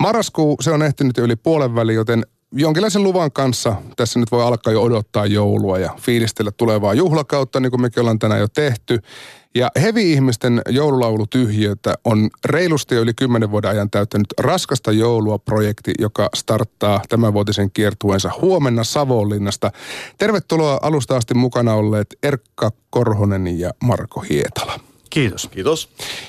Marraskuu, se on ehtinyt jo yli puolen väliin, joten jonkinlaisen luvan kanssa tässä nyt voi alkaa jo odottaa joulua ja fiilistellä tulevaa juhlakautta, niin kuin mekin ollaan tänään jo tehty. Ja hevi-ihmisten joululaulutyhjiötä on reilusti jo yli kymmenen vuoden ajan täyttänyt Raskasta joulua projekti, joka starttaa tämänvuotisen kiertueensa huomenna Savonlinnasta. Tervetuloa alusta asti mukana olleet Erkka Korhonen ja Marko Hietala. Kiitos. Kiitos.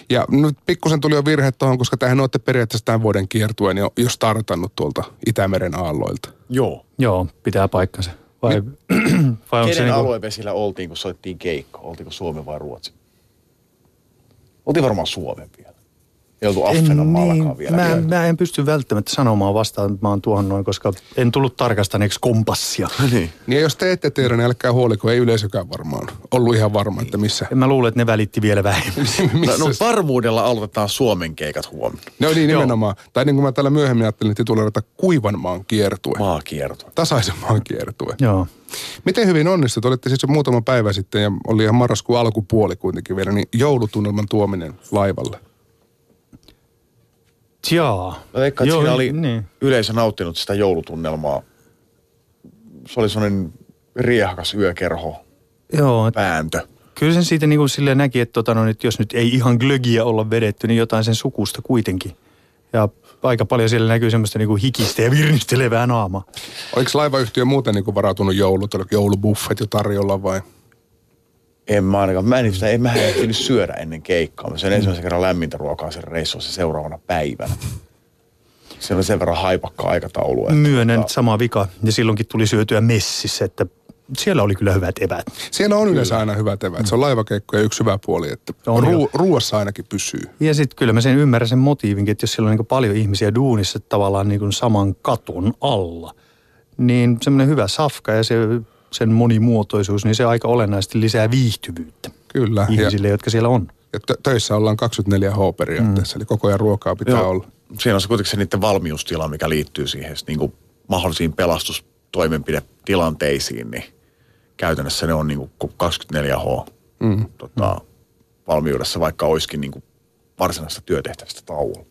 Ja nyt pikkusen tuli jo virhe tuohon, koska tähän olette periaatteessa tämän vuoden kiertueen jo, jo startannut tuolta Itämeren aalloilta. Joo. Joo, pitää paikkansa. Vai, vai onko Kenen se niinku, aluevesillä oltiin, kun soittiin keikka? Oltiinko Suomi vai Ruotsi? Oltiin varmaan Suomen vielä. Ei oltu Affenanmaallakaan niin, vielä. mä, käyty. mä en pysty välttämättä sanomaan vastaan, että mä oon tuohon noin, koska en tullut tarkastaneeksi kompassia. niin. Niin ja jos te ette tiedä, niin älkää huoliko, ei yleisökään varmaan ollut ihan varma, että missä. En mä luulen, että ne välitti vielä vähemmän. No, no varmuudella aloitetaan Suomen keikat huomenna. No niin, nimenomaan. Tai niin kuin mä täällä myöhemmin ajattelin tituleerata kuivan maan kiertue. Maakierto. Tasaisen maan kiertue. Joo. Miten hyvin onnistut? Olitte siis jo muutama päivä sitten ja oli ihan marraskuun alkupuoli kuitenkin vielä, niin joulutunnelman tuominen laivalle. Jaa. Mä veikkaan, että Joo, siinä oli Niin. yleisö nauttinut sitä joulutunnelmaa. Se oli sellainen riehkas yökerho, Joo, et vääntö. kyllä sen siitä niin kuin silleen näki, että tota, no, nyt, jos nyt ei ihan glögiä olla vedetty, niin jotain sen sukusta kuitenkin. Ja aika paljon siellä näkyy semmoista niin kuin hikistä ja virnistelevää naamaa. Oliko laivayhtiö muuten niin kuin varautunut joulut, oliko joulubuffet jo tarjolla vai? En mä ainakaan. Mä en, sitä, en mä ehtinyt syödä ennen keikkaa. Mä söin ensimmäisen kerran lämmintä ruokaa sen reissussa seuraavana päivänä. Se oli sen verran haipakka aikataulu. että Myönnän tota, sama vika. Ja silloinkin tuli syötyä messissä, että siellä oli kyllä hyvät evät. Siellä on yleensä aina hyvät eväät. Se on laivakeikko ja yksi hyvä puoli, että On ruu- ruuassa ainakin pysyy. Ja sitten kyllä mä sen ymmärrän sen motiivinkin, että jos siellä on niin paljon ihmisiä duunissa tavallaan niin saman katon alla, niin semmoinen hyvä safka ja se, sen monimuotoisuus, niin se aika olennaisesti lisää viihtyvyyttä Kyllä. Ja, ihmisille, jotka siellä on. ja tö- töissä ollaan 24 H periaatteessa, eli koko ajan ruokaa pitää Joo. olla. Siinä on se kuitenkin se niiden valmiustila, mikä liittyy siihen niin kuin mahdollisiin pelastustoimenpidetilanteisiin, niin käytännössä ne on niin kuin 24H mm. tota, valmiudessa, vaikka olisikin niin kuin varsinaisesta työtehtävästä tauolla.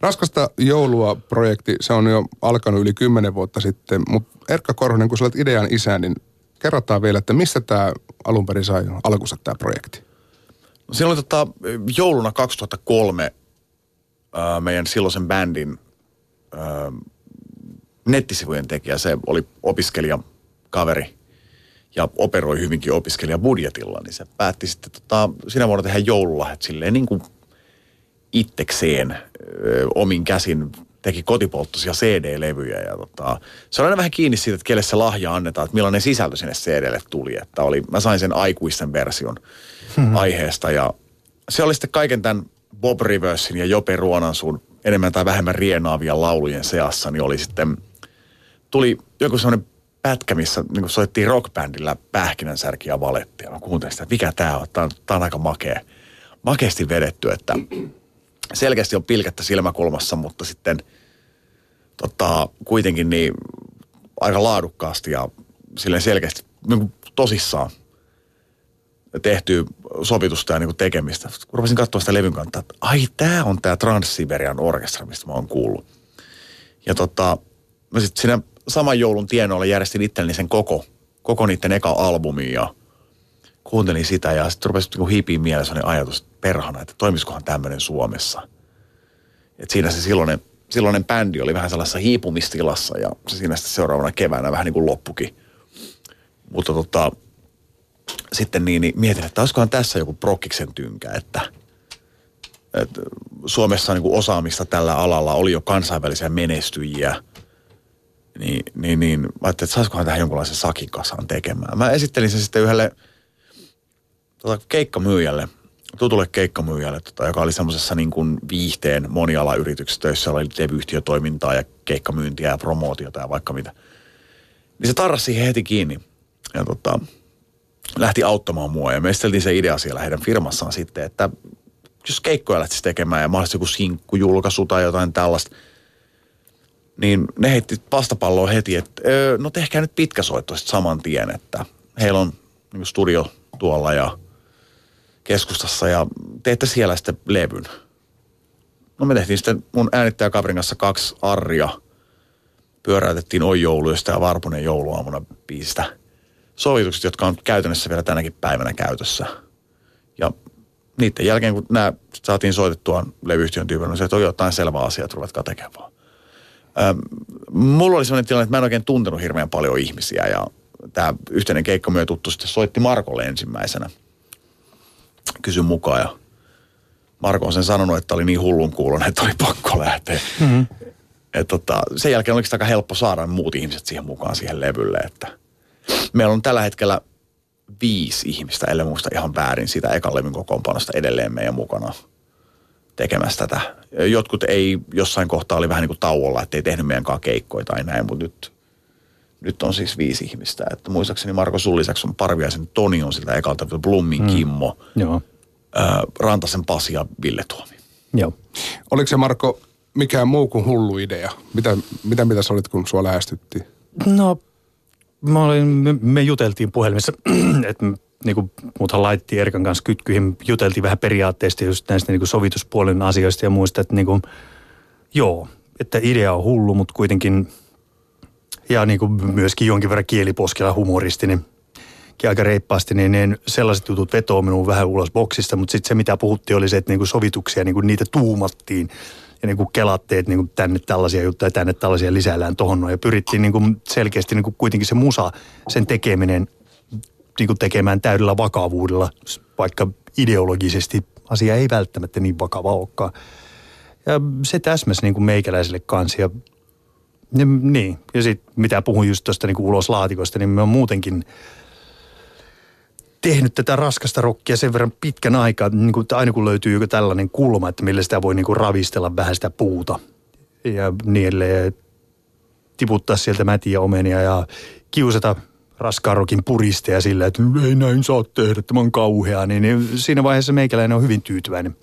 Raskasta joulua projekti, se on jo alkanut yli 10 vuotta sitten, mutta Erkka Korhonen, kun sä olet idean isä, niin kerrotaan vielä, että mistä tämä alun perin sai alkunsa tämä projekti? No, oli tota, jouluna 2003 ää, meidän silloisen bändin ää, nettisivujen tekijä, se oli opiskelija kaveri ja operoi hyvinkin opiskelijabudjetilla, niin se päätti sitten tota, sinä vuonna tehdä joululahjat silleen niin kuin itsekseen ö, omin käsin teki kotipolttoisia CD-levyjä ja tota, se on aina vähän kiinni siitä, että kelle se lahja annetaan, että millainen sisältö sinne CDlle tuli. Että oli, mä sain sen aikuisten version aiheesta ja se oli sitten kaiken tämän Bob Riversin ja Jope Ruonansuun enemmän tai vähemmän rienaavia laulujen seassa, niin oli sitten, tuli joku semmoinen pätkä, missä niin soittiin rockbändillä pähkinänsärki ja valetti. Ja mä kuuntelin sitä, että mikä tää on, tää on, tää on aika makea. Makeasti vedetty, että selkeästi on pilkettä silmäkulmassa, mutta sitten tota, kuitenkin niin aika laadukkaasti ja silleen selkeästi niin kuin tosissaan tehtyä sopitusta ja niin kuin tekemistä. Kun rupesin katsoa sitä levyn kantaa, että ai tää on tää Trans-Siberian orkestra, mistä mä oon kuullut. Ja tota, mä sitten siinä saman joulun tienoilla järjestin itselleni sen koko, koko niiden eka albumin ja kuuntelin sitä ja sitten rupesi niin hiipiin mielessä ajatus, että perhana, että toimisikohan tämmöinen Suomessa. Et siinä se silloinen, silloinen bändi oli vähän sellaisessa hiipumistilassa ja se siinä sitten seuraavana keväänä vähän niin kuin loppukin. Mutta tota, sitten niin, niin mietin, että olisikohan tässä joku prokkiksen tynkä, että, että Suomessa niin kuin osaamista tällä alalla, oli jo kansainvälisiä menestyjiä, niin, niin, niin ajattelin, että saisikohan tähän jonkunlaisen sakin kasaan tekemään. Mä esittelin sen sitten yhdelle tota, keikkamyyjälle, tutulle keikkamyyjälle, tota, joka oli semmoisessa niin kuin viihteen monialayrityksessä töissä, oli levyyhtiötoimintaa ja keikkamyyntiä ja promootiota ja vaikka mitä. Niin se tarrasi siihen heti kiinni ja tota, lähti auttamaan mua ja me esiteltiin se idea siellä heidän firmassaan sitten, että jos keikkoja lähtisi tekemään ja mahdollisesti joku sinkkujulkaisu tai jotain tällaista, niin ne heitti vastapalloa heti, että no tehkää nyt pitkä soitto sitten saman tien, että heillä on niin studio tuolla ja keskustassa ja teette siellä sitten levyn. No me tehtiin sitten mun äänittäjäkaverin kanssa kaksi arria. Pyöräytettiin Oi jouluista ja Varpunen jouluaamuna biisistä. Sovitukset, jotka on käytännössä vielä tänäkin päivänä käytössä. Ja niiden jälkeen, kun nämä saatiin soitettua levyyhtiön tyypillä, niin se, että on jotain selvää asiaa, ruvetkaa tekemään. Ähm, mulla oli sellainen tilanne, että mä en oikein tuntenut hirveän paljon ihmisiä ja tämä yhteinen keikka myötä tuttu sitten soitti Markolle ensimmäisenä. Kysyn mukaan ja Marko on sen sanonut, että oli niin hullun kuulon, että oli pakko lähteä. Mm-hmm. Et tota, sen jälkeen oliko aika helppo saada muut ihmiset siihen mukaan siihen levylle. Että meillä on tällä hetkellä viisi ihmistä, ellei muista ihan väärin siitä ekan levyn kokoonpanosta edelleen meidän mukana tekemässä tätä. Jotkut ei jossain kohtaa oli vähän niin kuin tauolla, ettei tehnyt meidän kanssa keikkoja tai näin, mutta nyt, nyt on siis viisi ihmistä. Että muistaakseni Marko sun lisäksi on Parviaisen Toni on siltä ekalta, Blummin mm. Kimmo, Joo. Ää, Rantasen Pasi ja Ville Tuomi. Joo. Oliko se Marko mikään muu kuin hullu idea? Mitä, mitä mitä sä olit, kun sua lähestyttiin? No, mä olin, me, me juteltiin puhelimessa, että niin kuin muuthan laitettiin Erkan kanssa kytkyihin, juteltiin vähän periaatteista just näistä niin kuin sovituspuolen asioista ja muista, että niin kuin, joo, että idea on hullu, mutta kuitenkin, ja niin kuin myöskin jonkin verran kieliposkella humoristi, niin aika reippaasti, niin, niin sellaiset jutut vetoo minun vähän ulos boksista, mutta sitten se mitä puhuttiin oli se, että niin kuin sovituksia, niin kuin niitä tuumattiin ja niin kuin kelattiin, että niin kuin tänne tällaisia juttuja, tänne tällaisia lisäillään tohon ja pyrittiin niin kuin selkeästi niin kuin kuitenkin se musa, sen tekeminen niin kuin tekemään täydellä vakavuudella, vaikka ideologisesti asia ei välttämättä niin vakava olekaan. Ja se täsmäsi niin kuin meikäläiselle kanssa ja niin, ja sitten mitä puhun just tuosta niin ulos laatikosta, niin me on muutenkin tehnyt tätä raskasta rokkia sen verran pitkän aikaa, niin kuin, aina kun löytyy joku tällainen kulma, että millä sitä voi niin kuin ravistella vähän sitä puuta ja niin edelleen, tiputtaa sieltä mätiä omenia ja kiusata raskaan rokin puristeja sillä, että ei näin saa tehdä, tämä on kauheaa, niin, niin siinä vaiheessa meikäläinen on hyvin tyytyväinen.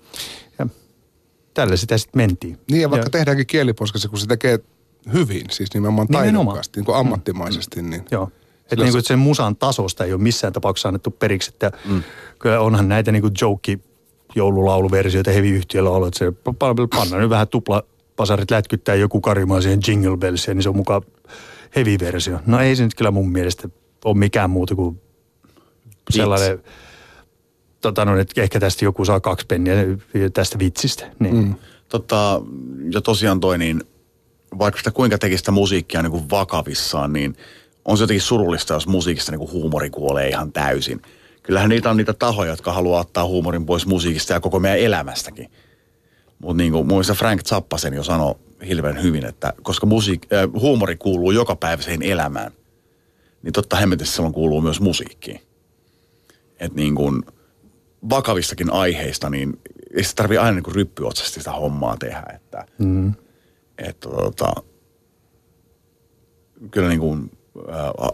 Ja tällä sitä sitten mentiin. Niin ja vaikka ja, tehdäänkin kieliposkassa, kun se tekee hyvin, siis nimenomaan taidokkaasti, niin kuin ammattimaisesti. Mm. Niin Joo. Että niin kuin, sen musan tasosta ei ole missään tapauksessa annettu periksi, että mm. kyllä onhan näitä niin kuin joke joululauluversioita heavy-yhtiöllä ollut, että se pannaan nyt vähän tupla pasarit lätkyttää joku karimaa siihen Jingle Bellsiin, niin se on mukaan heavy-versio. No ei se nyt kyllä mun mielestä ole mikään muuta kuin sellainen, tota, no, että ehkä tästä joku saa kaksi penniä tästä vitsistä. Niin. Mm. Tota, ja tosiaan toi niin, vaikka sitä kuinka teki sitä musiikkia niin kuin vakavissaan, niin on se jotenkin surullista, jos musiikista niin kuin huumori kuolee ihan täysin. Kyllähän niitä on niitä tahoja, jotka haluaa ottaa huumorin pois musiikista ja koko meidän elämästäkin. Mutta niin kuin muista Frank Zappasen jo sanoi hirveän hyvin, että koska musiik, äh, huumori kuuluu joka päiväiseen elämään – niin totta hemmetissä silloin kuuluu myös musiikkiin. Että niin kuin vakavistakin aiheista, niin ei se tarvitse aina niin ryppyotsasti sitä hommaa tehdä. Että, mm. Että tota, kyllä niin kuin, äh,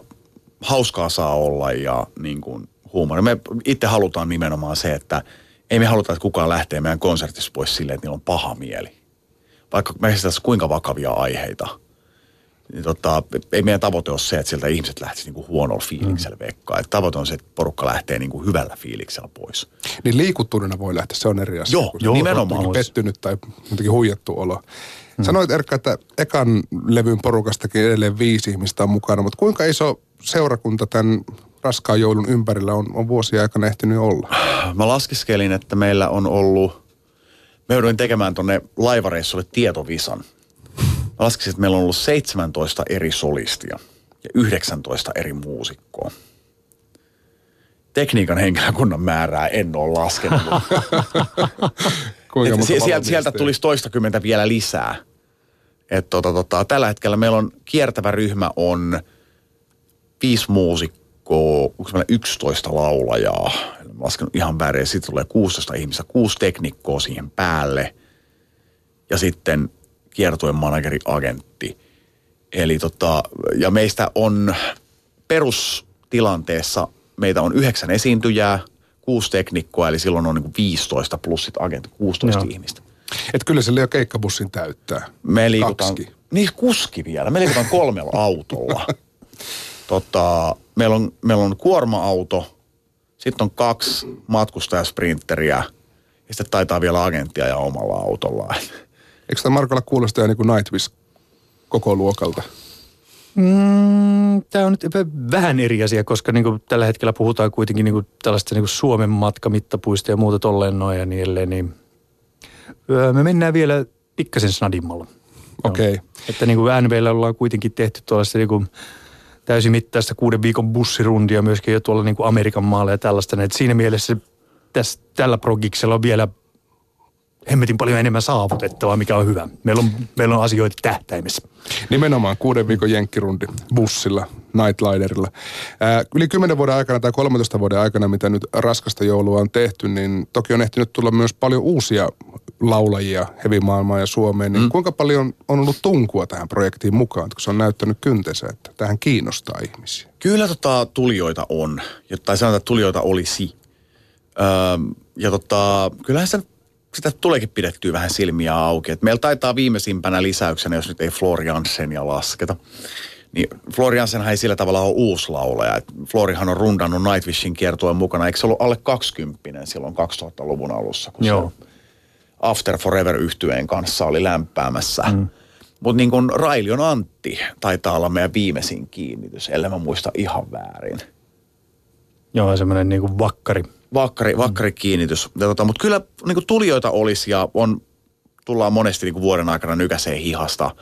hauskaa saa olla ja niin kuin huumori. Me itse halutaan nimenomaan se, että ei me haluta, että kukaan lähtee meidän konsertissa pois silleen, että niillä on paha mieli. Vaikka me esitetään kuinka vakavia aiheita – niin tota, ei meidän tavoite ole se, että sieltä ihmiset lähtisivät niinku huonolla fiiliksellä mm. vekkaan. Että tavoite on se, että porukka lähtee niinku hyvällä fiiliksellä pois. Niin liikuttuneena voi lähteä, se on eri asia. Joo, joo nimenomaan. pettynyt tai jotenkin huijattu olo. Mm. Sanoit Erkka, että ekan levyn porukastakin edelleen viisi ihmistä on mukana, mutta kuinka iso seurakunta tämän raskaan joulun ympärillä on, on vuosia aikana ehtinyt olla? Mä laskiskelin, että meillä on ollut, me jouduin tekemään tuonne laivareissulle tietovisan – Mä laskisin, että meillä on ollut 17 eri solistia ja 19 eri muusikkoa. Tekniikan henkilökunnan määrää en ole laskenut. Kuinka sieltä, sieltä tulisi toistakymmentä vielä lisää. Et tota, tota, tällä hetkellä meillä on kiertävä ryhmä on viisi muusikkoa, onko meillä 11 laulajaa. Mä laskenut ihan väärin. Sitten tulee 16 ihmistä, kuusi teknikkoa siihen päälle. Ja sitten kiertuen manageri, agentti. Eli tota, ja meistä on perustilanteessa, meitä on yhdeksän esiintyjää, kuusi teknikkoa, eli silloin on niin 15 plus sit agentti, 16 Joo. ihmistä. Et kyllä se jo keikkabussin täyttää. Me liikutaan, Kaksi. Niin kuski vielä. Me liikutaan kolmella autolla. tota, meillä, on, meillä on kuorma-auto, sitten on kaksi matkustajasprinteriä ja sitten taitaa vielä agenttia ja omalla autolla. Eikö tämä Markolla kuulosta jo niin kuin Nightwish koko luokalta? Mm, tämä on nyt vähän eri asia, koska niin kuin tällä hetkellä puhutaan kuitenkin niin kuin tällaista niin kuin Suomen matkamittapuista ja muuta tolleen noin ja niin edelleen, niin me mennään vielä pikkasen snadimmalla. Okei. Okay. Että niin kuin NVllä ollaan kuitenkin tehty tuollaista niin kuin täysimittaista kuuden viikon bussirundia myöskin jo tuolla niin kuin Amerikan maalla ja tällaista. Että siinä mielessä tässä, tällä progiksella on vielä hemmetin paljon enemmän saavutettavaa, mikä on hyvä. Meillä on, meillä on asioita tähtäimessä. Nimenomaan kuuden viikon jenkkirundi bussilla, Nightliderilla. Ää, yli 10 vuoden aikana tai 13 vuoden aikana, mitä nyt raskasta joulua on tehty, niin toki on ehtinyt tulla myös paljon uusia laulajia hevimaailmaan ja Suomeen. Niin mm. Kuinka paljon on ollut tunkua tähän projektiin mukaan, kun se on näyttänyt kyntensä, että tähän kiinnostaa ihmisiä? Kyllä tota, tulijoita on, tai sanotaan, että tulijoita olisi. Öö, ja tota, kyllähän se sitä tuleekin pidettyä vähän silmiä auki. Et meillä taitaa viimeisimpänä lisäyksenä, jos nyt ei Floriansenia lasketa, niin Floriansen ei sillä tavalla ole uusi laulaja. Florihan on rundannut Nightwishin kiertueen mukana. Eikö se ollut alle 20 silloin 2000-luvun alussa, kun Joo. se After Forever yhtyeen kanssa oli lämpäämässä. Mm. Mutta niin kuin Railion Antti taitaa olla meidän viimeisin kiinnitys, ellei mä muista ihan väärin. Joo, semmoinen niin kuin vakkari vakkari, vakkari kiinnitys. Tota, Mutta kyllä niin kuin tulijoita olisi ja on, tullaan monesti niin kuin vuoden aikana nykäseen hihasta.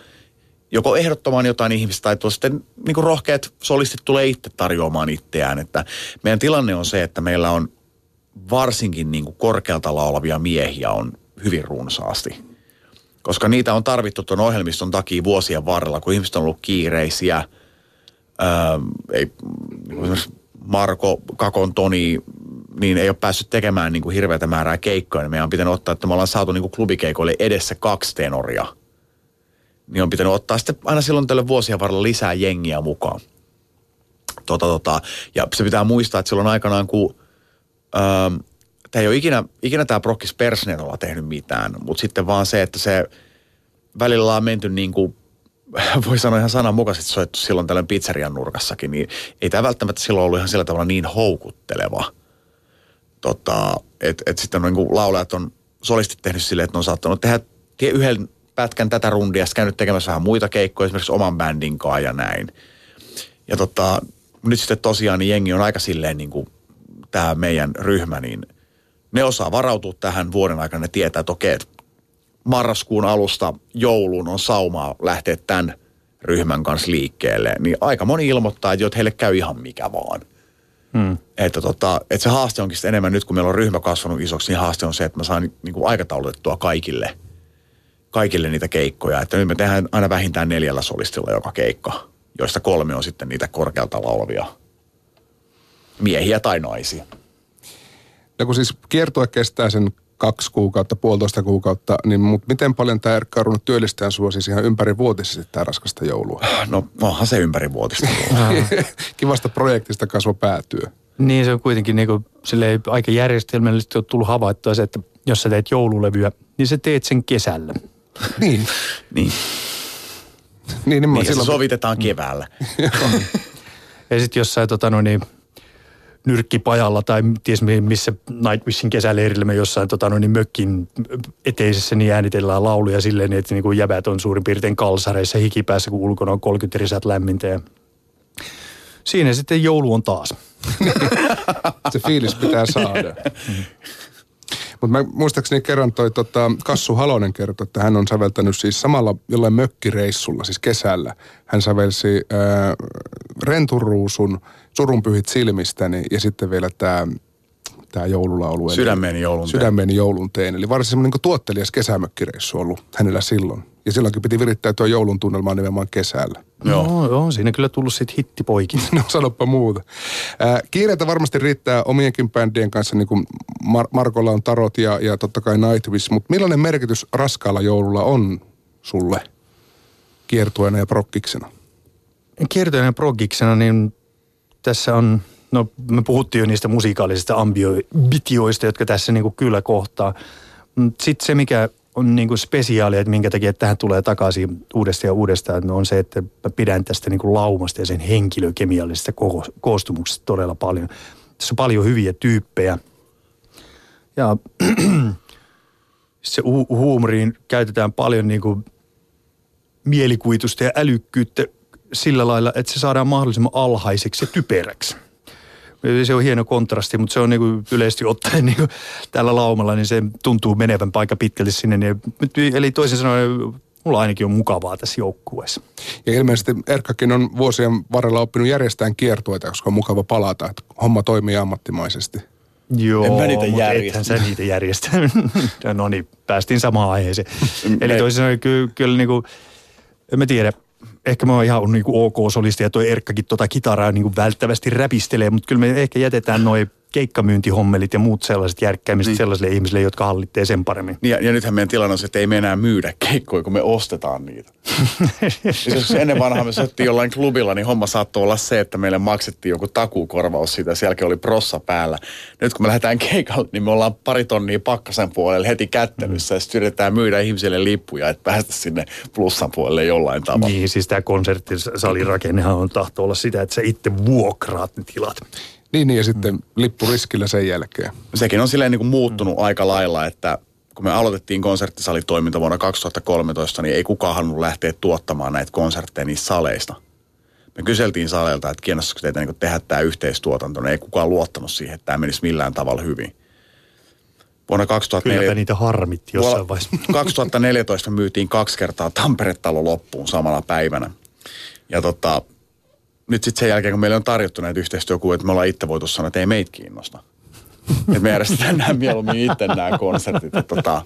Joko ehdottomaan jotain ihmistä tai sitten niin kuin rohkeat solistit tulee itse tarjoamaan itseään. Että meidän tilanne on se, että meillä on varsinkin niin kuin korkealta laulavia miehiä on hyvin runsaasti. Koska niitä on tarvittu tuon ohjelmiston takia vuosien varrella, kun ihmiset on ollut kiireisiä. Öö, ei, Marko, Kakon, Toni, niin ei ole päässyt tekemään niin kuin hirveätä määrää keikkoja, niin meidän on pitänyt ottaa, että me ollaan saatu niin kuin klubikeikoille edessä kaksi tenoria. Niin on pitänyt ottaa sitten aina silloin tälle vuosien varrella lisää jengiä mukaan. Tota, tota, ja se pitää muistaa, että silloin aikanaan, kun ähm, tämä ei ole ikinä, ikinä tämä Brokkis Persnerolla tehnyt mitään, mutta sitten vaan se, että se välillä on menty niin kuin voi sanoa ihan sananmukaisesti soittu silloin tällöin pizzerian nurkassakin, niin ei tämä välttämättä silloin ollut ihan sillä tavalla niin houkutteleva – tota, että et sitten niin laulajat on solistit tehnyt silleen, että ne on saattanut tehdä yhden pätkän tätä rundia, sitten käynyt tekemässä vähän muita keikkoja, esimerkiksi oman bändin kanssa ja näin. Ja tota, nyt sitten tosiaan niin jengi on aika silleen niin kuin tämä meidän ryhmä, niin ne osaa varautua tähän vuoden aikana. Ne tietää, että okei, että marraskuun alusta jouluun on saumaa lähteä tämän ryhmän kanssa liikkeelle. Niin aika moni ilmoittaa, että heille käy ihan mikä vaan. Hmm. Että, tota, että se haaste onkin enemmän nyt, kun meillä on ryhmä kasvanut isoksi, niin haaste on se, että mä saan niin kuin aikataulutettua kaikille, kaikille niitä keikkoja. Että nyt me tehdään aina vähintään neljällä solistilla joka keikka, joista kolme on sitten niitä korkealta laulavia miehiä tai naisia. No kun siis kiertue kestää sen kaksi kuukautta, puolitoista kuukautta, niin mutta miten paljon tämä Erkka on ruvennut työllistään sua siis ihan ympärivuotisesti tämä raskasta joulua? No onhan se ympärivuotista. Kivasta projektista kasvo päätyö. Niin se on kuitenkin niin kuin, aika järjestelmällisesti on tullut havaittua se, että jos sä teet joululevyä, niin sä teet sen kesällä. niin. niin. Niin, niin, niin silloin... sovitetaan keväällä. ja sitten jossain tota, no niin, nyrkkipajalla tai ties missä Nightwishin kesäleirillä me jossain tota, noin, niin mökkin eteisessä niin äänitellään lauluja silleen, että niin kuin jäbät on suurin piirtein kalsareissa hikipäässä, kun ulkona on 30 risät lämmintä ja siinä sitten joulu on taas. Se fiilis pitää saada. Mutta mä muistaakseni kerran toi tota, Kassu Halonen kertoi, että hän on säveltänyt siis samalla jollain mökkireissulla, siis kesällä. Hän sävelsi äh, Renturuusun Surunpyhit silmistäni ja sitten vielä tämä tämä joululaulu. Sydämeni joulun teen. Sydämeni joulun teen. Eli varsin semmoinen niin tuottelias kesämökkireissu ollut hänellä silloin. Ja silloinkin piti virittää tuo joulun tunnelmaa nimenomaan kesällä. Joo. No, on siinä kyllä tullut sitten hittipoikin. no sanoppa muuta. Äh, kiireitä varmasti riittää omienkin bändien kanssa, niin kuin Mar- Markolla on Tarot ja, ja totta kai Nightwish. Mutta millainen merkitys raskaalla joululla on sulle kiertueena ja prokkiksena? Kiertueena ja prokkiksena, niin tässä on, no me puhuttiin jo niistä musiikaalisista ambitioista, jotka tässä niin kuin kyllä kohtaa. Sitten se, mikä on niin kuin spesiaalia, että minkä takia tähän tulee takaisin uudestaan ja uudestaan, on se, että mä pidän tästä niin kuin laumasta ja sen henkilökemiallisesta koostumuksesta todella paljon. Tässä on paljon hyviä tyyppejä. Ja se hu- huumoriin käytetään paljon niin kuin mielikuvitusta ja älykkyyttä sillä lailla, että se saadaan mahdollisimman alhaiseksi ja typeräksi. Se on hieno kontrasti, mutta se on niin kuin yleisesti ottaen niin kuin tällä laumalla, niin se tuntuu menevän paikka pitkälti sinne. Niin, eli toisin sanoen, mulla ainakin on mukavaa tässä joukkueessa. Ja ilmeisesti Erkkakin on vuosien varrella oppinut järjestämään kiertueita, koska on mukava palata, että homma toimii ammattimaisesti. Joo, En mä niitä mutta järjestä. ethän sä niitä järjestä. no niin, päästiin samaan aiheeseen. Eli toisin sanoen kyllä, kyllä niin kuin, en mä tiedä, ehkä mä oon ihan niin kuin ok solisti ja toi Erkkakin tota kitaraa niin kuin välttävästi räpistelee, mutta kyllä me ehkä jätetään noin keikkamyyntihommelit ja muut sellaiset järkkäämiset niin. sellaisille ihmisille, jotka hallittee sen paremmin. Niin Ja, ja nythän meidän tilanne on se, että ei me enää myydä keikkoja, kun me ostetaan niitä. Siis jos ennen vanhaa me soittiin jollain klubilla, niin homma saattoi olla se, että meille maksettiin joku takuukorvaus siitä ja sen jälkeen oli prossa päällä. Nyt kun me lähdetään keikalle, niin me ollaan pari tonnia pakkasen puolelle heti kättelyssä ja sitten yritetään myydä ihmisille lippuja, että päästä sinne plussan puolelle jollain tavalla. Niin, siis tämä konserttisalirakennehan on tahto olla sitä, että sä itse vuokraat ne tilat. Niin, niin ja sitten mm. lippuriskillä sen jälkeen. sekin on silleen niin kuin muuttunut mm. aika lailla, että kun me aloitettiin konserttisalitoiminta vuonna 2013, niin ei kukaan halunnut lähteä tuottamaan näitä konsertteja niistä saleista. Me kyseltiin saleilta, että kiinnostaisiko teitä niin tehdä tämä yhteistuotanto, niin ei kukaan luottanut siihen, että tämä menisi millään tavalla hyvin. Vuonna 2004, Kylläpä niitä harmitti jossain vaiheessa. 2014 myytiin kaksi kertaa Tampere-talo loppuun samana päivänä. Ja tota, nyt sitten sen jälkeen, kun meille on tarjottu näitä yhteistyökuvia, että me ollaan itse voitu sanoa, että ei meitä kiinnosta. että me järjestetään nämä mieluummin itse nämä konsertit. Että tota,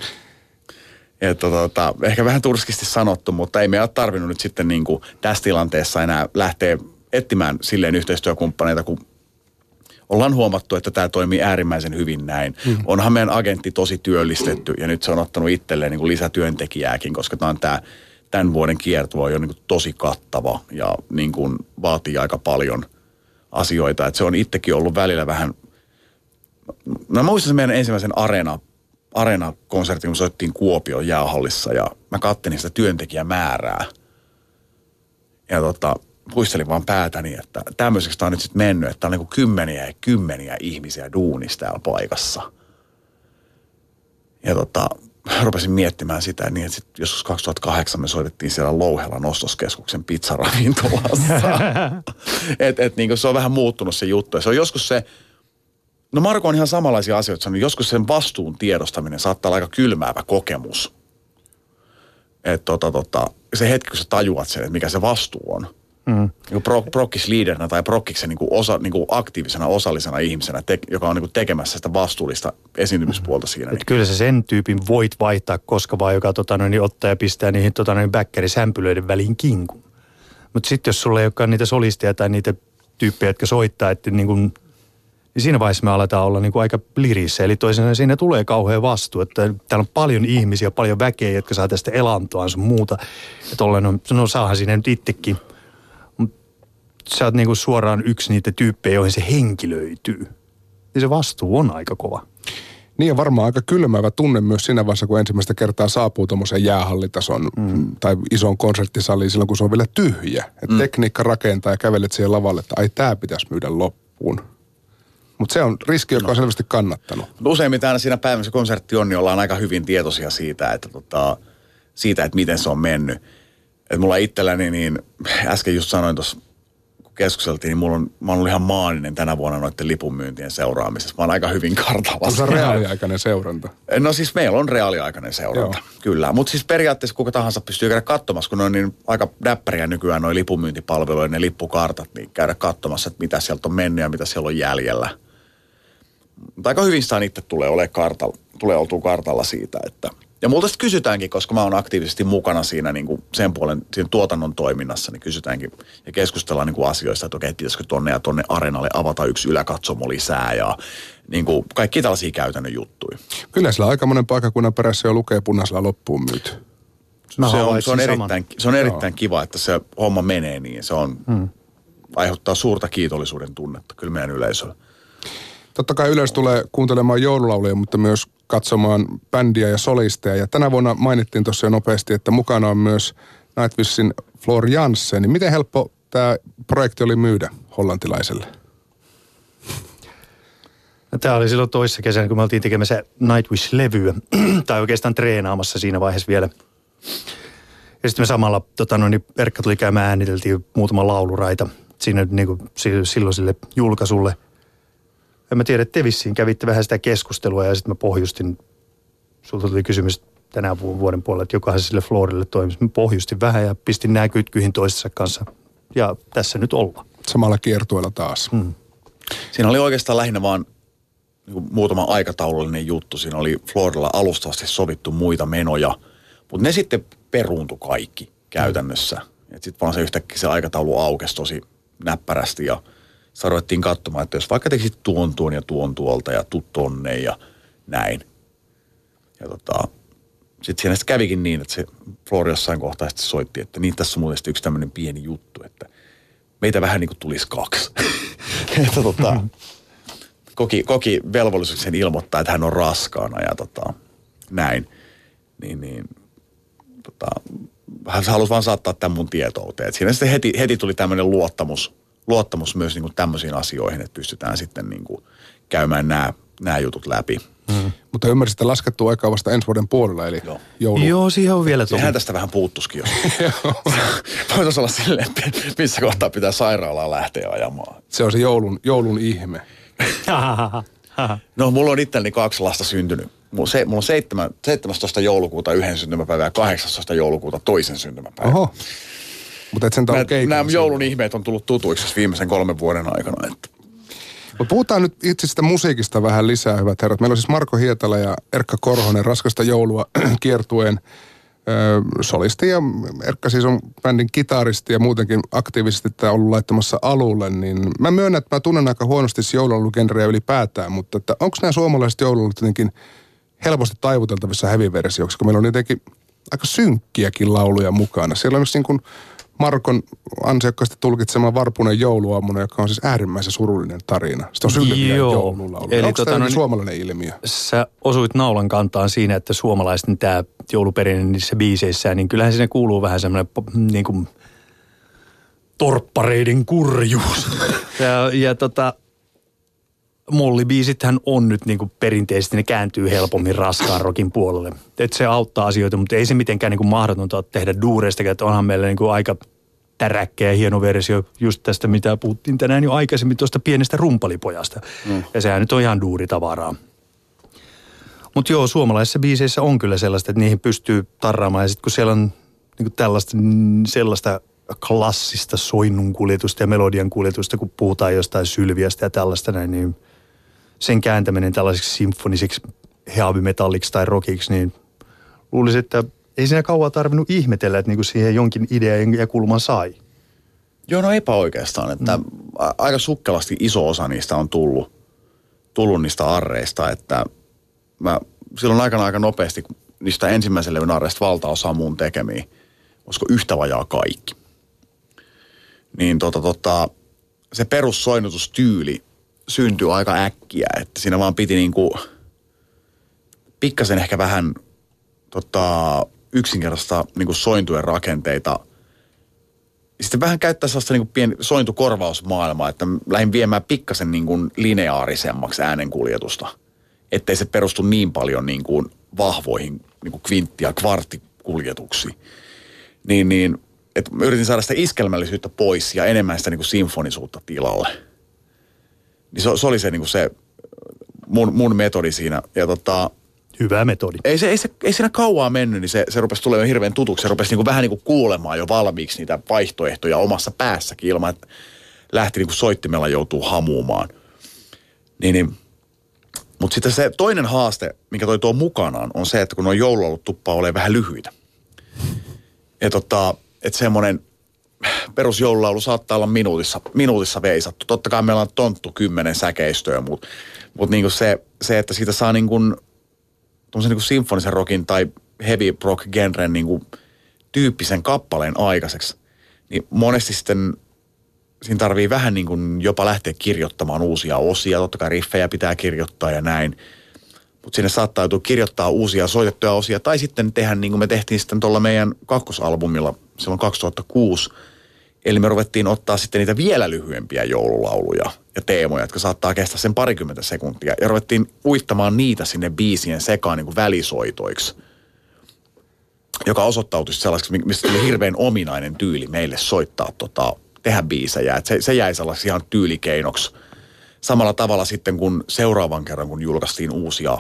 että tota, ehkä vähän turskisti sanottu, mutta ei me ole tarvinnut nyt sitten niin kuin tässä tilanteessa enää lähteä etsimään silleen yhteistyökumppaneita, kun ollaan huomattu, että tämä toimii äärimmäisen hyvin näin. Mm. Onhan meidän agentti tosi työllistetty ja nyt se on ottanut itselleen niin kuin lisätyöntekijääkin, koska tämä on tämä tämän vuoden kiertue on jo niin tosi kattava ja niin kuin vaatii aika paljon asioita. Et se on itsekin ollut välillä vähän, no mä muistan meidän ensimmäisen areena, areena-konsertin, kun soittiin Kuopion jäähallissa ja mä kattelin sitä työntekijämäärää. Ja tota, puistelin vaan päätäni, että tämmöiseksi tämä on nyt sitten mennyt, että on niin kymmeniä ja kymmeniä ihmisiä duunissa täällä paikassa. Ja tota, rupesin miettimään sitä niin, että sit joskus 2008 me soitettiin siellä Louhelan ostoskeskuksen pizzaravintolassa. et, et niin se on vähän muuttunut se juttu. Ja se on joskus se, no Marko on ihan samanlaisia asioita sanonut, joskus sen vastuun tiedostaminen saattaa olla aika kylmäävä kokemus. Että tota, tota, se hetki, kun sä tajuat sen, että mikä se vastuu on. Mm. Niin pro, prokkisliiderinä tai prokkiksen niin osa, niin aktiivisena osallisena ihmisenä, te, joka on niin tekemässä sitä vastuullista esiintymispuolta siinä. Et kyllä se sen tyypin voit vaihtaa koska vaan, joka tota, noin, ottaa ja pistää niihin tota, noin bäkkärisämpylöiden väliin kinkun. Mutta sitten jos sulla ei olekaan niitä solisteja tai niitä tyyppejä, jotka soittaa, että niin kun, niin siinä vaiheessa me aletaan olla niin kuin aika lirissä. Eli toisaalta siinä tulee kauhean vastuu, että täällä on paljon ihmisiä, paljon väkeä, jotka saa tästä elantoa sun muuta. Että ollen, no, no saahan siinä nyt itsekin sä oot niinku suoraan yksi niitä tyyppejä, joihin se henkilöityy. Ja se vastuu on aika kova. Niin ja varmaan aika kylmäävä tunne myös siinä vaiheessa, kun ensimmäistä kertaa saapuu tuommoisen jäähallitason mm. tai ison konserttisaliin silloin, kun se on vielä tyhjä. Että mm. tekniikka rakentaa ja kävelet siihen lavalle, että ai tämä pitäisi myydä loppuun. Mutta se on riski, joka on no. selvästi kannattanut. Useimmiten aina siinä päivässä konsertti on, niin ollaan aika hyvin tietoisia siitä, että, tota, siitä, että miten se on mennyt. Et mulla itselläni, niin äsken just sanoin tuossa keskusteltiin, niin mulla on, mä oon ollut ihan maaninen tänä vuonna noiden lipunmyyntien seuraamisessa. Mä oon aika hyvin kartalla. Se on reaaliaikainen seuranta. No siis meillä on reaaliaikainen seuranta, Joo. kyllä. Mutta siis periaatteessa kuka tahansa pystyy käydä katsomassa, kun ne on niin aika näppäriä nykyään noin lipunmyyntipalveluja, ne lippukartat, niin käydä katsomassa, että mitä sieltä on mennyt ja mitä siellä on jäljellä. Mutta aika hyvin sitä itse tulee ole kartalla, tulee oltua kartalla siitä, että – ja multa sitten kysytäänkin, koska mä oon aktiivisesti mukana siinä niin kuin sen puolen siinä tuotannon toiminnassa, niin kysytäänkin ja keskustellaan niin kuin asioista, että okei, pitäisikö tonne ja tonne areenalle avata yksi yläkatsomo lisää ja niin kuin kaikki tällaisia käytännön juttuja. Kyllä sillä aikamoinen paikkakunnan perässä jo lukee punaisella loppuun myyty. se on, se on erittäin, se on erittäin kiva, että se homma menee niin. Se on, hmm. aiheuttaa suurta kiitollisuuden tunnetta kyllä meidän yleisöllä. Totta kai yleisö tulee kuuntelemaan joululauluja, mutta myös katsomaan bändiä ja solisteja. Ja tänä vuonna mainittiin tuossa jo nopeasti, että mukana on myös Nightwishin Flor Janssen. Niin miten helppo tämä projekti oli myydä hollantilaiselle? No, Tämä oli silloin toissa kesänä, kun me oltiin tekemässä Nightwish-levyä, tai oikeastaan treenaamassa siinä vaiheessa vielä. Ja sitten me samalla, tota, no, niin Erkka tuli käymään, ääniteltiin muutama lauluraita siinä niin kuin, silloiselle julkaisulle. Ja mä tiedän, että te vissiin kävitte vähän sitä keskustelua ja sitten mä pohjustin, sulta tuli kysymys tänä vuoden puolella, että jokaisen sille Florille toimisi. Mä pohjustin vähän ja pistin nämä kytkyihin toistensa kanssa. Ja tässä nyt ollaan. Samalla kiertueella taas. Hmm. Siinä oli oikeastaan lähinnä vaan niin kuin muutama aikataulullinen juttu. Siinä oli Floridalla alustavasti sovittu muita menoja, mutta ne sitten peruuntu kaikki käytännössä. Sitten vaan se yhtäkkiä se aikataulu aukesi tosi näppärästi ja saroittiin katsomaan, että jos vaikka tekisit tuon tuon ja tuon tuolta ja tu tonne ja näin. Ja tota, sitten siinä sitten kävikin niin, että se Flori jossain kohtaa sitten soitti, että niin tässä on muuten yksi tämmöinen pieni juttu, että meitä vähän niin kuin tulisi kaksi. että tota, koki, koki velvollisuuden ilmoittaa, että hän on raskaana ja tota, näin. Niin, niin tota, hän halusi vaan saattaa tämän mun tietouteen. Et siinä sitten heti, heti tuli tämmöinen luottamus, luottamus myös niin kuin tämmöisiin asioihin, että pystytään sitten niin kuin käymään nämä, nämä jutut läpi. Mm. Mutta ymmärsit, että laskettu aikaa vasta ensi vuoden puolella, eli Joo. joulu. Joo, siihen on vielä Sehän tästä vähän puuttuskin, jos voitaisiin olla silleen, että missä kohtaa pitää sairaalaa lähteä ajamaan. Se on se joulun, joulun ihme. no, mulla on itselleni kaksi lasta syntynyt. Mulla, se, mulla on 7, 17. joulukuuta yhden syntymäpäivä ja 18. joulukuuta toisen syntymäpäivä. Oho. Mutta et sen Nämä joulun ihmeet on tullut tutuiksi viimeisen kolmen vuoden aikana. Että. Mutta puhutaan nyt itse sitä musiikista vähän lisää, hyvät herrat. Meillä on siis Marko Hietala ja Erkka Korhonen Raskasta joulua kiertueen solisti ja Erkka siis on bändin kitaristi ja muutenkin aktiivisesti tämä ollut laittamassa alulle, niin mä myönnän, että mä tunnen aika huonosti joululaulugenreä ylipäätään, mutta että onko nämä suomalaiset joululaulut jotenkin helposti taivuteltavissa heavy-versioksi, kun meillä on jotenkin aika synkkiäkin lauluja mukana. Siellä on niin kuin Markon ansiokkaasti tulkitsema Varpunen jouluaamuna, joka on siis äärimmäisen surullinen tarina. Sitä on sylviä joululaulu. Eli Onko tota, tämä no, suomalainen ilmiö? Sä osuit naulan kantaan siinä, että suomalaisten tämä jouluperinne niissä biiseissä, niin kyllähän sinne kuuluu vähän semmoinen niin kuin torppareiden kurjuus. ja, ja tota, mollibiisithän on nyt niin kuin perinteisesti, ne kääntyy helpommin raskaan rokin puolelle. Että se auttaa asioita, mutta ei se mitenkään niin kuin mahdotonta tehdä duureista, että onhan meillä niin kuin aika täräkkä ja hieno versio just tästä, mitä puhuttiin tänään jo aikaisemmin tuosta pienestä rumpalipojasta. Mm. Ja sehän nyt on ihan duuritavaraa. Mutta joo, suomalaisissa biiseissä on kyllä sellaista, että niihin pystyy tarraamaan. Ja sitten kun siellä on niin kuin tällaista, sellaista klassista soinnun kuljetusta ja melodian kuljetusta, kun puhutaan jostain sylviästä ja tällaista näin, niin – sen kääntäminen tällaiseksi symfoniseksi heavy-metalliksi tai rockiksi, niin luulisin, että ei siinä kauan tarvinnut ihmetellä, että niinku siihen jonkin idean ja kulman sai. Joo, no eipä oikeastaan. Että mm. Aika sukkelasti iso osa niistä on tullut, tullut niistä arreista, että mä silloin aikana aika nopeasti, kun niistä ensimmäisen levyn arreista valtaosa muun tekemiä, olisiko yhtä vajaa kaikki. Niin tota, tota, se perussoinnutustyyli syntyi aika äkkiä, että siinä vaan piti niinku pikkasen ehkä vähän tota, yksinkertaista niinku sointujen rakenteita. Sitten vähän käyttää sellaista niinku pieni sointukorvausmaailmaa, että lähdin viemään pikkasen niinku lineaarisemmaksi äänenkuljetusta. Ettei se perustu niin paljon niinku vahvoihin niinku kvintti- ja kvarttikuljetuksiin. Niin, niin että yritin saada sitä iskelmällisyyttä pois ja enemmän sitä niinku sinfonisuutta tilalle – niin se, se oli se, niin kuin se mun, mun metodi siinä. Ja tota, Hyvä metodi. Ei, se, ei, se, ei siinä kauaa mennyt, niin se, se rupesi tulemaan hirveän tutuksi. Se rupesi niin kuin vähän niin kuin kuulemaan jo valmiiksi niitä vaihtoehtoja omassa päässäkin ilman, että lähti niin kuin soittimella joutuu hamuumaan. Niin, niin. Mutta sitten se toinen haaste, mikä toi tuo mukanaan, on se, että kun on joululaulut tuppaa olemaan vähän lyhyitä. Ja tota, että semmoinen perusjoululaulu saattaa olla minuutissa, minuutissa veisattu. Totta kai meillä on tonttu kymmenen säkeistöä, mutta mut niinku se, se, että siitä saa niinku, niinku sinfonisen rockin tai heavy rock genren niinku tyyppisen kappaleen aikaiseksi, niin monesti sitten siinä tarvii vähän niin kuin jopa lähteä kirjoittamaan uusia osia. Totta kai riffejä pitää kirjoittaa ja näin. Mutta sinne saattaa joutua kirjoittaa uusia soitettuja osia. Tai sitten tehdä niin kuin me tehtiin sitten tuolla meidän kakkosalbumilla silloin 2006 – Eli me ruvettiin ottaa sitten niitä vielä lyhyempiä joululauluja ja teemoja, jotka saattaa kestää sen parikymmentä sekuntia. Ja ruvettiin uittamaan niitä sinne biisien sekaan niin kuin välisoitoiksi, joka osoittautui sellaiseksi, mistä tuli hirveän ominainen tyyli meille soittaa, tota, tehdä biisejä. Et se, se jäi sellaiseksi ihan tyylikeinoksi. Samalla tavalla sitten, kun seuraavan kerran, kun julkaistiin uusia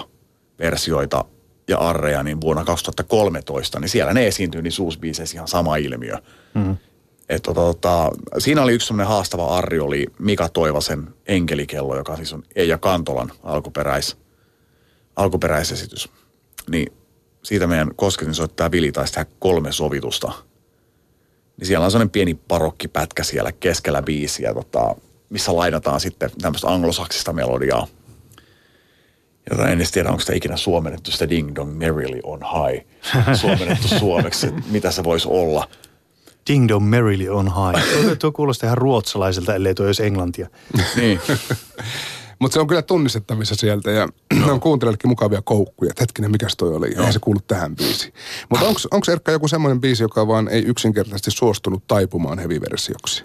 versioita ja arreja, niin vuonna 2013, niin siellä ne esiintyy niin suusbiiseissä ihan sama ilmiö. Mm. Et, tota, tota, siinä oli yksi semmoinen haastava arri, oli Mika Toivasen Enkelikello, joka siis on Eija Kantolan alkuperäis, alkuperäisesitys. Niin siitä meidän kosketin soittaa Vili taisi tehdä kolme sovitusta. Niin siellä on sellainen pieni parokkipätkä siellä keskellä biisiä, tota, missä lainataan sitten tämmöistä anglosaksista melodiaa. Jota en edes tiedä, onko sitä ikinä suomennettu sitä Ding Dong Merrily on High. Suomennettu suomeksi, mitä se voisi olla – Ding Dong Merrily on High. Tuo kuulostaa ihan ruotsalaiselta, ellei tuo olisi englantia. niin. Mutta se on kyllä tunnistettavissa sieltä ja no. on kuuntelijoillekin mukavia koukkuja. Et hetkinen, mikäs toi oli? No. Ei se kuulu tähän biisiin. Mutta onko Erkka joku semmoinen biisi, joka vaan ei yksinkertaisesti suostunut taipumaan heavy-versioksi?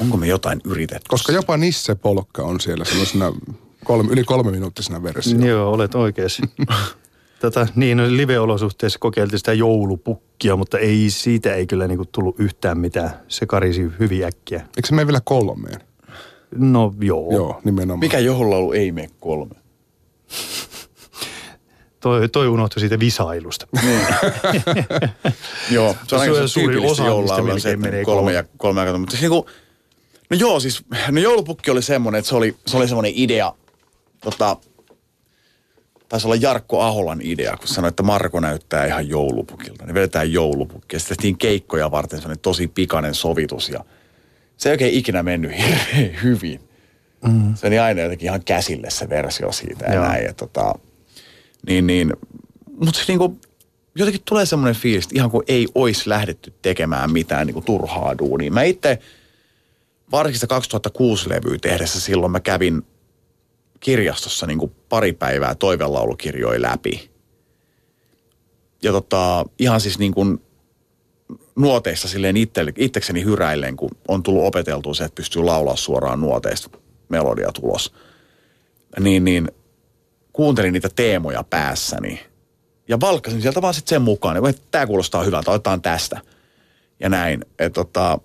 Onko me jotain yritetty? Koska jopa Nisse Polkka on siellä semmoisena kolme, yli kolme minuuttisena versiona. Joo, olet oikeassa. Tätä, niin, no live-olosuhteissa kokeiltiin sitä joulupukkia, mutta ei siitä ei kyllä niinku tullut yhtään mitään. Se karisi hyvin äkkiä. Eikö se mene vielä kolmeen? No joo. Joo, nimenomaan. Mikä joululaulu ei mene kolme? toi, toi unohtui siitä visailusta. Niin. joo, se on aika suuri osa joululaulu, se, menee kolme ja kolme ja Mutta siis niinku, no joo, siis no joulupukki oli semmoinen, että se oli, se oli semmoinen idea, tota, taisi olla Jarkko Aholan idea, kun sanoi, että Marko näyttää ihan joulupukilta. Niin vedetään joulupukki. Ja sitten keikkoja varten sellainen tosi pikainen sovitus. Ja se ei oikein ikinä mennyt hirveän hyvin. Mm. Se oli aina jotenkin ihan käsille se versio siitä ja Joo. näin. Ja tota, niin, niin, mutta se niinku, jotenkin tulee semmoinen fiilis, että ihan kuin ei olisi lähdetty tekemään mitään niinku turhaa duunia. Mä itse, varsinkin sitä 2006 levyä tehdessä silloin mä kävin kirjastossa niin kuin pari päivää toivelaulukirjoja läpi. Ja tota, ihan siis niin kuin nuoteissa silleen itse, itsekseni hyräillen, kun on tullut opeteltua se, että pystyy laulaa suoraan nuoteista melodia tulos. Niin, niin kuuntelin niitä teemoja päässäni. Ja valkkasin sieltä vaan sitten sen mukaan, että tämä kuulostaa hyvältä, otetaan tästä. Ja näin. Että tota,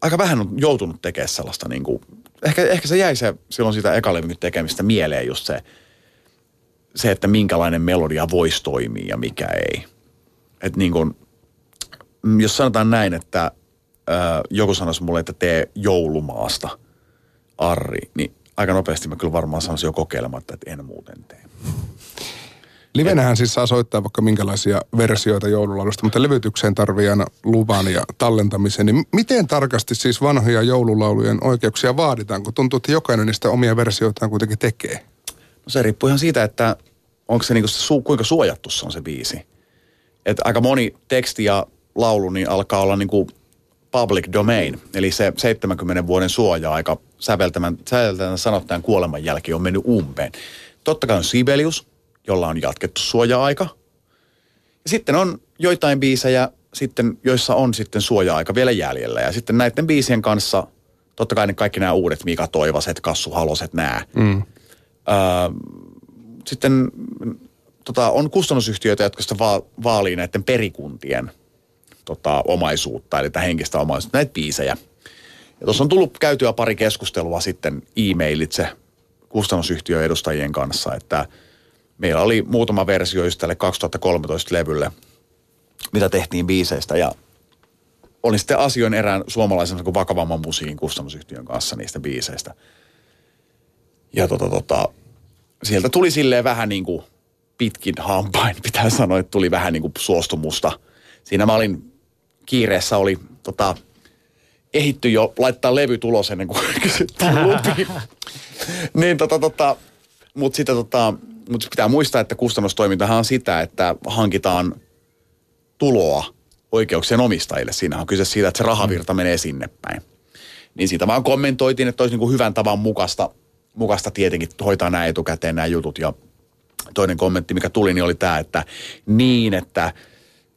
aika vähän on joutunut tekemään sellaista niin kuin ehkä, ehkä se jäi se silloin sitä ekalevyn tekemistä mieleen just se, se, että minkälainen melodia voisi toimia ja mikä ei. Että niin kuin, mm, jos sanotaan näin, että ää, joku sanoisi mulle, että tee joulumaasta Arri, niin aika nopeasti mä kyllä varmaan sanoisin jo kokeilematta, että en muuten tee. Livenähän siis saa soittaa vaikka minkälaisia versioita joululaulusta, mutta levytykseen tarvii aina luvan ja tallentamisen. Niin miten tarkasti siis vanhoja joululaulujen oikeuksia vaaditaan, kun tuntuu, että jokainen niistä omia versioitaan kuitenkin tekee? No se riippuu ihan siitä, että onko se, niinku se kuinka suojattu se on se biisi. Että aika moni teksti ja laulu niin alkaa olla niinku public domain, eli se 70 vuoden suoja-aika säveltämän, säveltämän sanottajan kuoleman jälkeen on mennyt umpeen. Totta kai on Sibelius, jolla on jatkettu suoja-aika. Ja sitten on joitain biisejä, sitten, joissa on sitten suoja-aika vielä jäljellä. Ja sitten näiden biisien kanssa, totta kai ne kaikki nämä uudet Mika Toivaset, Kassu Haloset, nämä. Mm. Öö, sitten tota, on kustannusyhtiöitä, jotka sitten va- vaalii näiden perikuntien tota, omaisuutta, eli henkistä omaisuutta, näitä biisejä. Ja tuossa on tullut käytyä pari keskustelua sitten e-mailitse kustannusyhtiön edustajien kanssa, että – meillä oli muutama versio just tälle 2013 levylle, mitä tehtiin biiseistä ja olin sitten asioin erään suomalaisen kuin vakavamman musiikin kustannusyhtiön kanssa niistä biiseistä. Ja tota, tota, sieltä tuli silleen vähän niin kuin pitkin hampain, pitää sanoa, että tuli vähän niin kuin suostumusta. Siinä mä olin kiireessä, oli tota, ehitty jo laittaa levy tulos ennen kuin kysyttiin lupi. niin tota, tota, mutta sitten tota, mutta pitää muistaa, että kustannustoimintahan on sitä, että hankitaan tuloa oikeuksien omistajille. Siinä on kyse siitä, että se rahavirta mm. menee sinne päin. Niin siitä vaan kommentoitiin, että olisi niin kuin hyvän tavan mukasta, mukasta tietenkin hoitaa nämä etukäteen nämä jutut. Ja toinen kommentti, mikä tuli, niin oli tämä, että niin, että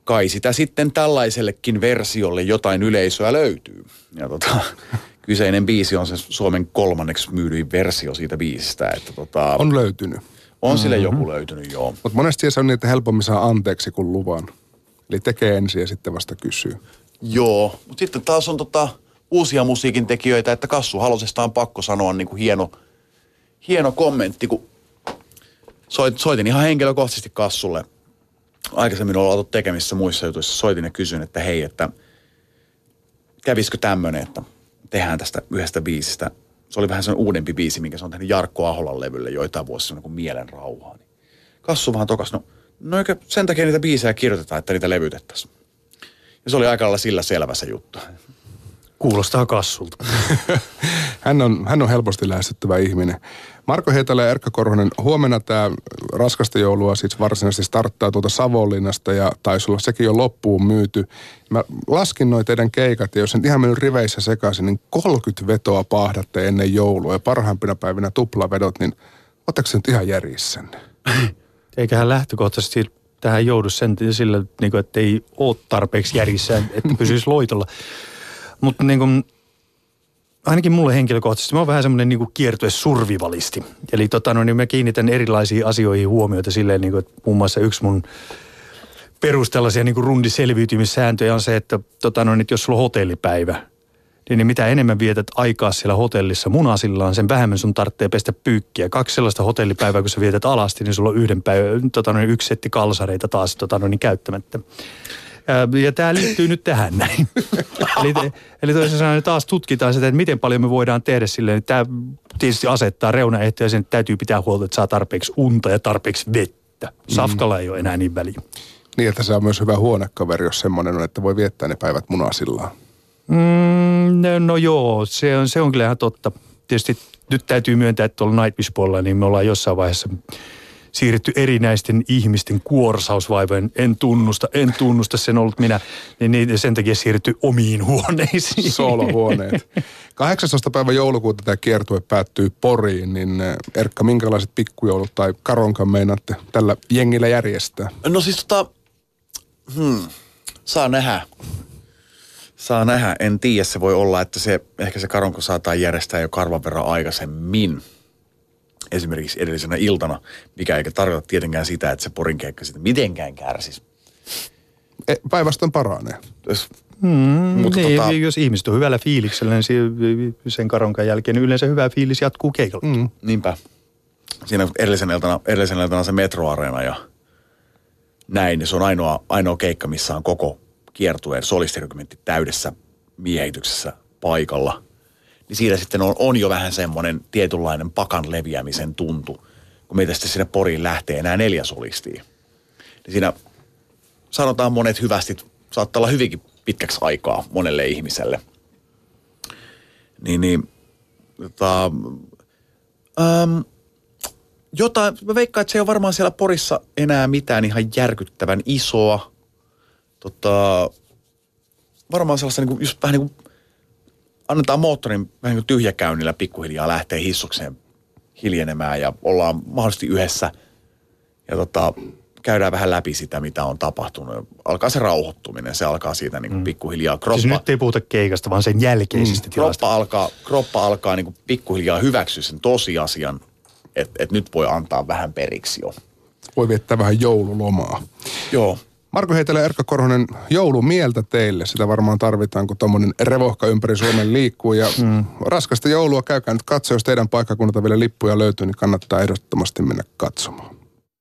kai sitä sitten tällaisellekin versiolle jotain yleisöä löytyy. Ja tota, kyseinen biisi on se Suomen kolmanneksi myydyin versio siitä biisistä. Että tota, On löytynyt. On sille joku löytynyt, joo. Mutta monesti se on niin, että helpommin saa anteeksi kuin luvan. Eli tekee ensin ja sitten vasta kysyy. Joo, mutta sitten taas on tota, uusia musiikin tekijöitä, että Kassu Halosesta on pakko sanoa niin kuin hieno, hieno kommentti, kun soit, soitin ihan henkilökohtaisesti Kassulle. Aikaisemmin ollaan oltu tekemissä muissa jutuissa. Soitin ja kysyin, että hei, että kävisikö tämmöinen, että tehdään tästä yhdestä biisistä. Se oli vähän sen uudempi biisi, minkä se on tehnyt Jarkko Aholan levylle joitain vuosia, semmoinen kuin Mielen rauhaa. Niin Kassu vähän tokas, no, no eikö sen takia niitä biisejä kirjoitetaan, että niitä levytettäisiin. Ja se oli aika lailla sillä selvä se juttu. Kuulostaa kassulta. Hän on, hän on helposti lähestyttävä ihminen. Marko Hietala ja Erkka Korhonen, huomenna tämä raskasta joulua siis varsinaisesti starttaa tuolta Savonlinnasta ja taisi olla sekin jo loppuun myyty. Mä laskin noin teidän keikat ja jos en ihan mennyt riveissä sekaisin, niin 30 vetoa pahdatte ennen joulua ja parhaimpina päivinä tuplavedot, niin ootteko se nyt ihan järjissänne? Eiköhän lähtökohtaisesti tähän joudu sen sillä, että ei ole tarpeeksi järjissä, että pysyisi loitolla. Mutta niin kuin, ainakin mulle henkilökohtaisesti, mä oon vähän semmoinen niin kiertue survivalisti. Eli tota, no, niin mä kiinnitän erilaisiin asioihin huomioita silleen, niin kuin, että muun muassa yksi mun perustellaisia niin rundiselviytymissääntöjä on se, että tota, no, niin, että jos sulla on hotellipäivä, niin mitä enemmän vietät aikaa siellä hotellissa munasillaan, sen vähemmän sun tarvitsee pestä pyykkiä. Kaksi sellaista hotellipäivää, kun sä vietät alasti, niin sulla on yhden päivän, tota, no, yksi setti kalsareita taas tota, no, niin käyttämättä. Ja tämä liittyy nyt tähän näin. eli, eli toisin sanoen taas tutkitaan sitä, että miten paljon me voidaan tehdä silleen. Tämä tietysti asettaa reunaehtoja sen, että täytyy pitää huolta, että saa tarpeeksi unta ja tarpeeksi vettä. Safkalla ei ole enää niin väliä. Niin, että se on myös hyvä huonekaveri, jos semmoinen on, että voi viettää ne päivät munasillaan. Mm, no, no joo, se on, se on kyllä ihan totta. Tietysti nyt täytyy myöntää, että tuolla Nightwish niin me ollaan jossain vaiheessa siirretty erinäisten ihmisten kuorsausvaivojen. En tunnusta, en tunnusta, sen ollut minä. Niin, niin sen takia siirretty omiin huoneisiin. Solohuoneet. 18. päivä joulukuuta tämä kiertue päättyy Poriin, niin eh, Erkka, minkälaiset pikkujoulut tai karonkan meinaatte tällä jengillä järjestää? No siis tota, hmm, saa nähdä. Saa nähdä. En tiedä, se voi olla, että se, ehkä se karonko saataan järjestää jo karvan verran aikaisemmin. Esimerkiksi edellisenä iltana, mikä eikä tarkoita tietenkään sitä, että se porin keikka sitten mitenkään kärsisi. E, päinvastoin paranee. Jos, Mm, mutta niin, tota, jos ihmiset on hyvällä fiiliksellä, niin sen karonkan jälkeen niin yleensä hyvä fiilis jatkuu keikalla. Mm. Niinpä. Siinä edellisen iltana, edellisen iltana se metroareena ja näin. Se on ainoa, ainoa keikka, missä on koko kiertueen solistirykymentti täydessä miehityksessä paikalla. Niin siinä sitten on, on jo vähän semmoinen tietynlainen pakan leviämisen tuntu, kun meitä sitten sinne Poriin lähtee enää neljä solistia. Niin siinä sanotaan monet hyvästi, saattaa olla hyvinkin pitkäksi aikaa monelle ihmiselle. Niin, niin tota, ähm, jotain, mä veikkaan, että se ei ole varmaan siellä Porissa enää mitään ihan järkyttävän isoa. Tota, varmaan sellaista niin kuin, just vähän niin kuin, annetaan moottorin vähän niin kuin tyhjäkäynnillä pikkuhiljaa lähtee hissukseen hiljenemään ja ollaan mahdollisesti yhdessä. Ja tota, käydään vähän läpi sitä, mitä on tapahtunut. Alkaa se rauhoittuminen, se alkaa siitä niin kuin mm. pikkuhiljaa. Kroppa, siis nyt ei puhuta keikasta, vaan sen jälkeisestä mm, tilasta. Kroppa alkaa, kroppa alkaa niin kuin pikkuhiljaa hyväksyä sen tosiasian, että et nyt voi antaa vähän periksi jo. Voi viettää vähän joululomaa. Joo. Marko Heitelä Erkka Korhonen, joulumieltä teille. Sitä varmaan tarvitaan, kun tuommoinen revohka ympäri Suomen liikkuu. Ja mm. raskasta joulua, käykää nyt katsoa, jos teidän paikkakunnalta vielä lippuja löytyy, niin kannattaa ehdottomasti mennä katsomaan.